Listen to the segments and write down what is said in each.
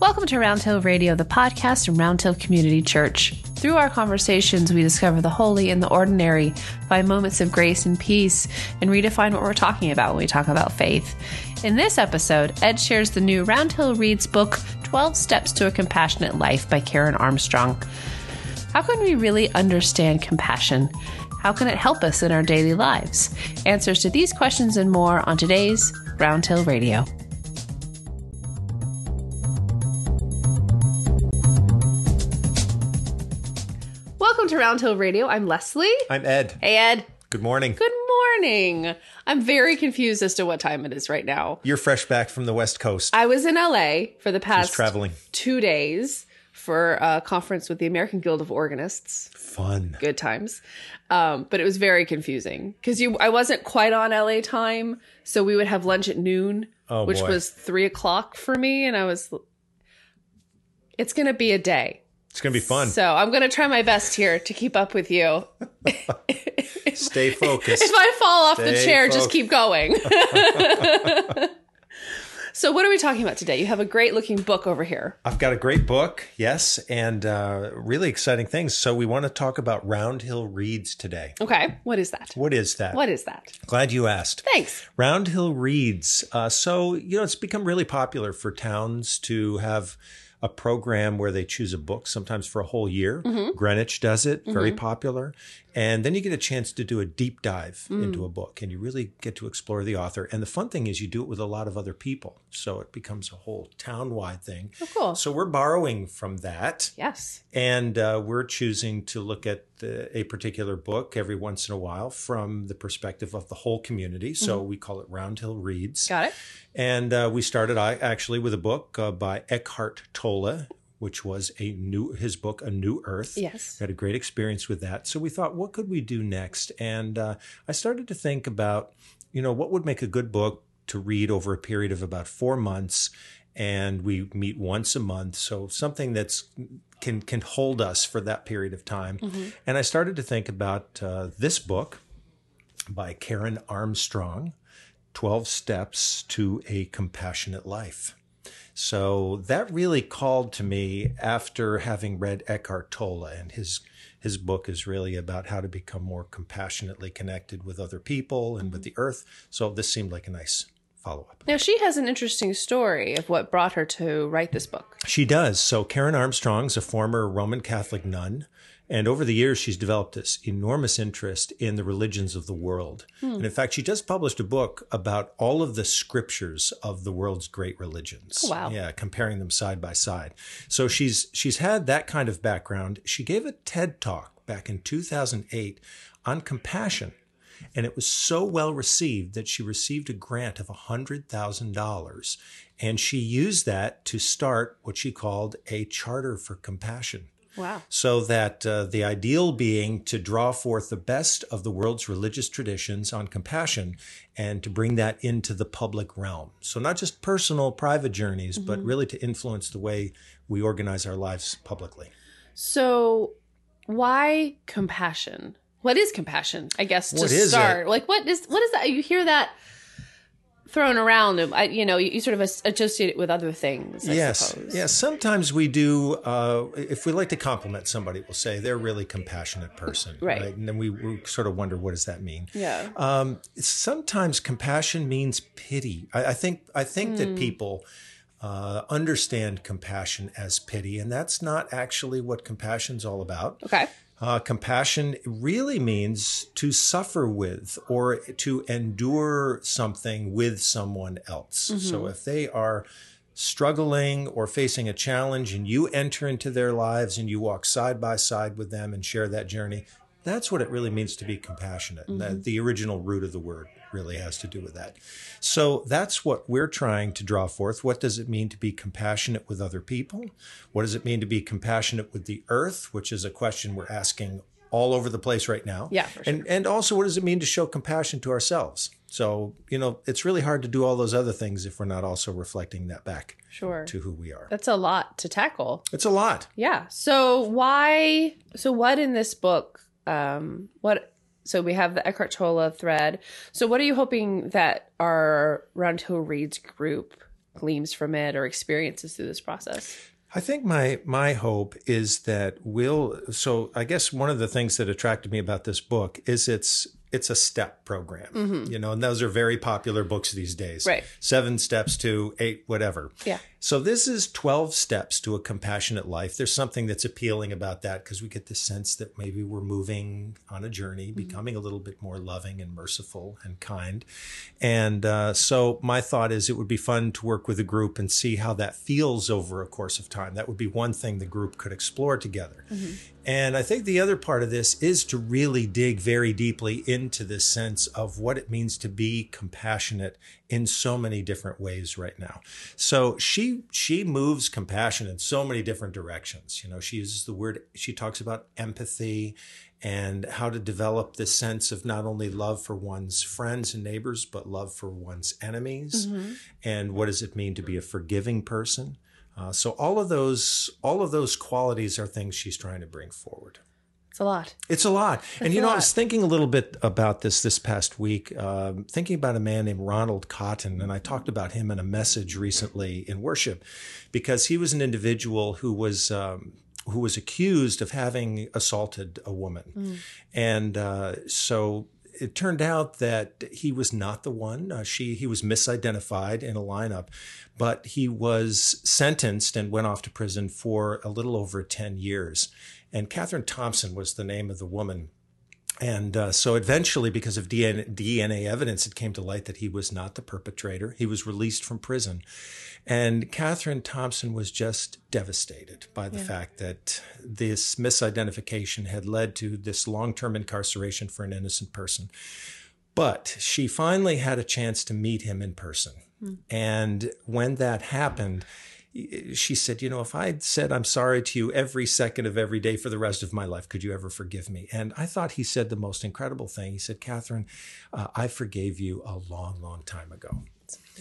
Welcome to Round Hill Radio, the podcast from Round Hill Community Church. Through our conversations, we discover the holy and the ordinary, find moments of grace and peace, and redefine what we're talking about when we talk about faith. In this episode, Ed shares the new Round Hill Reads book, 12 Steps to a Compassionate Life by Karen Armstrong. How can we really understand compassion? How can it help us in our daily lives? Answers to these questions and more on today's Round Hill Radio. Welcome to Round Hill Radio. I'm Leslie. I'm Ed. Hey, Ed. Good morning. Good morning. I'm very confused as to what time it is right now. You're fresh back from the West Coast. I was in LA for the past traveling. two days for a conference with the American Guild of Organists. Fun. Good times. Um, but it was very confusing because you I wasn't quite on LA time, so we would have lunch at noon, Oh, which boy. was three o'clock for me, and I was. It's gonna be a day, It's going to be fun. so I'm gonna try my best here to keep up with you. Stay focused. If I fall off the Stay chair, just keep going. so, what are we talking about today? You have a great looking book over here. I've got a great book, yes, and uh, really exciting things. So, we want to talk about Round Hill Reads today. Okay, what is that? What is that? What is that? Glad you asked. Thanks. Round Hill Reads. Uh, so, you know, it's become really popular for towns to have a program where they choose a book, sometimes for a whole year. Mm-hmm. Greenwich does it, very mm-hmm. popular. And then you get a chance to do a deep dive into a book and you really get to explore the author. And the fun thing is, you do it with a lot of other people. So it becomes a whole town wide thing. Oh, cool. So we're borrowing from that. Yes. And uh, we're choosing to look at the, a particular book every once in a while from the perspective of the whole community. So we call it Round Hill Reads. Got it. And uh, we started I, actually with a book uh, by Eckhart Tolle, which was a new his book, A New Earth. Yes. We had a great experience with that. So we thought, what could we do next? And uh, I started to think about, you know, what would make a good book to read over a period of about four months. And we meet once a month, so something that's can can hold us for that period of time. And I started to think about uh, this book by Karen Armstrong, 12 Steps to a Compassionate Life. So that really called to me after having read Eckhart Tolle, and his his book is really about how to become more compassionately connected with other people and with mm-hmm. the earth. So this seemed like a nice follow up. Now, she has an interesting story of what brought her to write this book. She does. So Karen Armstrong's a former Roman Catholic nun. And over the years, she's developed this enormous interest in the religions of the world. Hmm. And in fact, she just published a book about all of the scriptures of the world's great religions. Oh, wow. Yeah, comparing them side by side. So she's she's had that kind of background. She gave a TED talk back in 2008 on compassion. And it was so well received that she received a grant of $100,000. And she used that to start what she called a charter for compassion. Wow. So that uh, the ideal being to draw forth the best of the world's religious traditions on compassion and to bring that into the public realm. So, not just personal, private journeys, but really to influence the way we organize our lives publicly. So, why compassion? What is compassion? I guess to What is start, it? like what is what is that? You hear that thrown around. I, you know, you, sort of associate it with other things. I yes. suppose. Yes. Sometimes we do, uh, if we like to compliment somebody, we'll say they're a really compassionate person. Right. And then we, we sort of wonder, what does that mean? Yeah. Um, sometimes compassion means pity. I, I think I think that people uh, understand compassion as pity, and that's not actually what compassion's all about. Okay. Uh, compassion really means to suffer with or to endure something with someone else. So if they are struggling or facing a challenge and you enter into their lives and you walk side by side with them and share that journey, that's what it really means to be compassionate. And that mm-hmm. the original root of the word really has to do with that. So that's what we're trying to draw forth. What does it mean to be compassionate with other people? What does it mean to be compassionate with the earth, which is a question we're asking all over the place right now. Yeah, for And and also what does it mean to show compassion to ourselves? So, you know, it's really hard to do all those other things if we're not also reflecting that back Sure. to who we are. That's a lot to tackle. It's a lot. Yeah. So why? So what in this book? Um, what? So we have the Eckhart Tolle thread. So what are you hoping that our Round Hill Reads group gleams from it or experiences through this process? I think my my hope is that we'll so I guess one of the things that attracted me about this book is it's it's a step program, mm-hmm. you know, and those are very popular books these days. Right. Seven steps to eight, whatever. Yeah. So this is 12 steps to a compassionate life. There's something that's appealing about that because we get the sense that maybe we're moving on a journey, mm-hmm. becoming a little bit more loving and merciful and kind. And uh, so my thought is it would be fun to work with a group and see how that feels over a course of time. That would be one thing the group could explore together. Mm-hmm. And I think the other part of this is to really dig very deeply into this sense of what it means to be compassionate in so many different ways right now. So she she moves compassion in so many different directions. You know, she uses the word she talks about empathy and how to develop this sense of not only love for one's friends and neighbors but love for one's enemies mm-hmm. and what does it mean to be a forgiving person. Uh, so all of those all of those qualities are things she's trying to bring forward. It's a lot. It's a lot. It's and you know, lot. I was thinking a little bit about this this past week, um, thinking about a man named Ronald Cotton, and I talked about him in a message recently in worship, because he was an individual who was. Um, who was accused of having assaulted a woman. Mm. And uh, so it turned out that he was not the one. Uh, she he was misidentified in a lineup, but he was sentenced and went off to prison for a little over ten years. And Catherine Thompson was the name of the woman. And uh, so eventually, because of DNA, DNA, evidence, it came to light that he was not the perpetrator. He was released from prison. And Catherine Thompson was just devastated by the yeah. fact that this misidentification had led to this long term incarceration for an innocent person. But she finally had a chance to meet him in person. Mm. And when that happened, she said, You know, if I'd said I'm sorry to you every second of every day for the rest of my life, could you ever forgive me? And I thought he said the most incredible thing. He said, Catherine, uh, I forgave you a long, long time ago.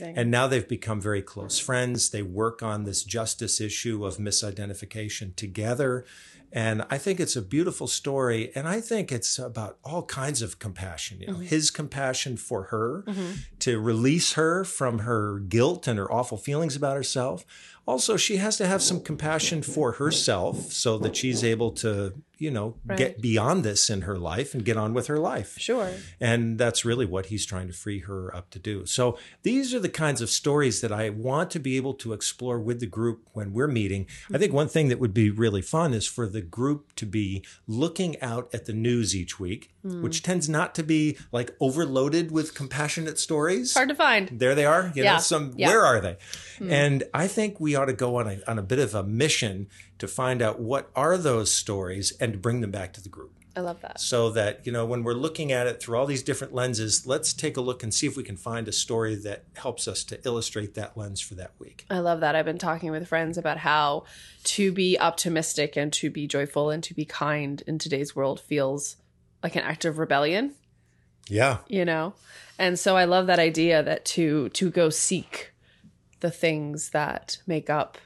And now they've become very close friends. They work on this justice issue of misidentification together. And I think it's a beautiful story. And I think it's about all kinds of compassion. You know, mm-hmm. his compassion for her mm-hmm. to release her from her guilt and her awful feelings about herself. Also, she has to have some compassion for herself so that she's able to you know, right. get beyond this in her life and get on with her life. Sure. And that's really what he's trying to free her up to do. So these are the kinds of stories that I want to be able to explore with the group when we're meeting. I think one thing that would be really fun is for the group to be looking out at the news each week, mm. which tends not to be like overloaded with compassionate stories. Hard to find. There they are. You yeah. know, some yeah. where are they? Mm. And I think we ought to go on a on a bit of a mission to find out what are those stories and to bring them back to the group. I love that. So that, you know, when we're looking at it through all these different lenses, let's take a look and see if we can find a story that helps us to illustrate that lens for that week. I love that. I've been talking with friends about how to be optimistic and to be joyful and to be kind in today's world feels like an act of rebellion. Yeah. You know. And so I love that idea that to to go seek the things that make up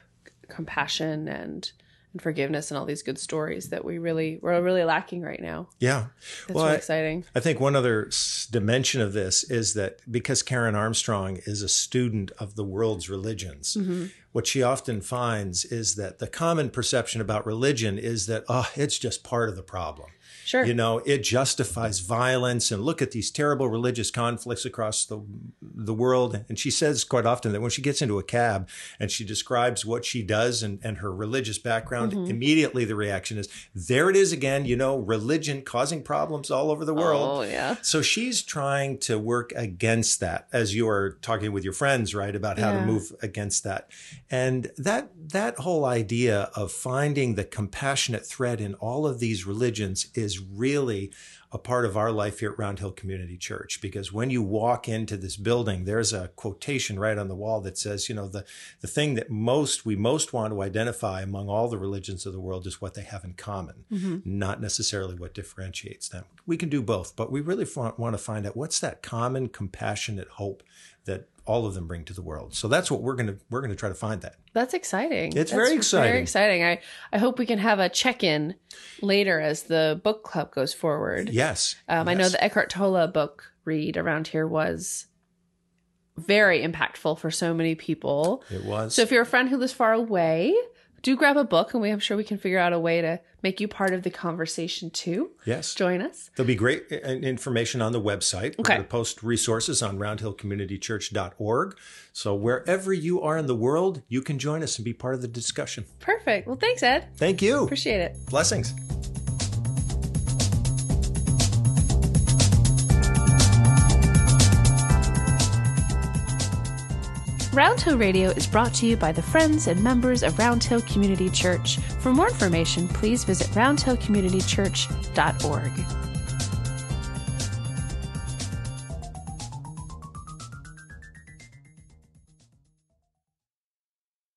compassion and and forgiveness and all these good stories that we really we're really lacking right now. Yeah, that's well, really exciting. I, I think one other dimension of this is that because Karen Armstrong is a student of the world's religions. Mm-hmm. What she often finds is that the common perception about religion is that, oh, it's just part of the problem. Sure. You know, it justifies violence and look at these terrible religious conflicts across the the world. And she says quite often that when she gets into a cab and she describes what she does and, and her religious background, mm-hmm. immediately the reaction is, there it is again, you know, religion causing problems all over the world. Oh, yeah. So she's trying to work against that as you are talking with your friends, right, about how yeah. to move against that. And that that whole idea of finding the compassionate thread in all of these religions is is really a part of our life here at Round Hill Community Church because when you walk into this building, there's a quotation right on the wall that says, you know, the, the thing that most we most want to identify among all the religions of the world is what they have in common, mm-hmm. not necessarily what differentiates them. We can do both, but we really want, want to find out what's that common compassionate hope that all of them bring to the world. So that's what we're gonna we're gonna try to find that. That's exciting. It's that's very exciting. Very exciting. I I hope we can have a check in later as the book club goes forward. Yes. Um, yes. I know the Eckhart Tolle book read around here was very impactful for so many people. It was. So if you're a friend who lives far away, do grab a book and we I'm sure we can figure out a way to make you part of the conversation too. yes. Join us. There'll be great uh, information on the website. Okay. We'll post resources on roundhillcommunitychurch.org. So wherever you are in the world, you can join us and be part of the discussion. Perfect. Well, thanks, Ed. Thank you. Appreciate it. Blessings. Round Hill Radio is brought to you by the friends and members of Round Hill Community Church. For more information, please visit roundhillcommunitychurch.org.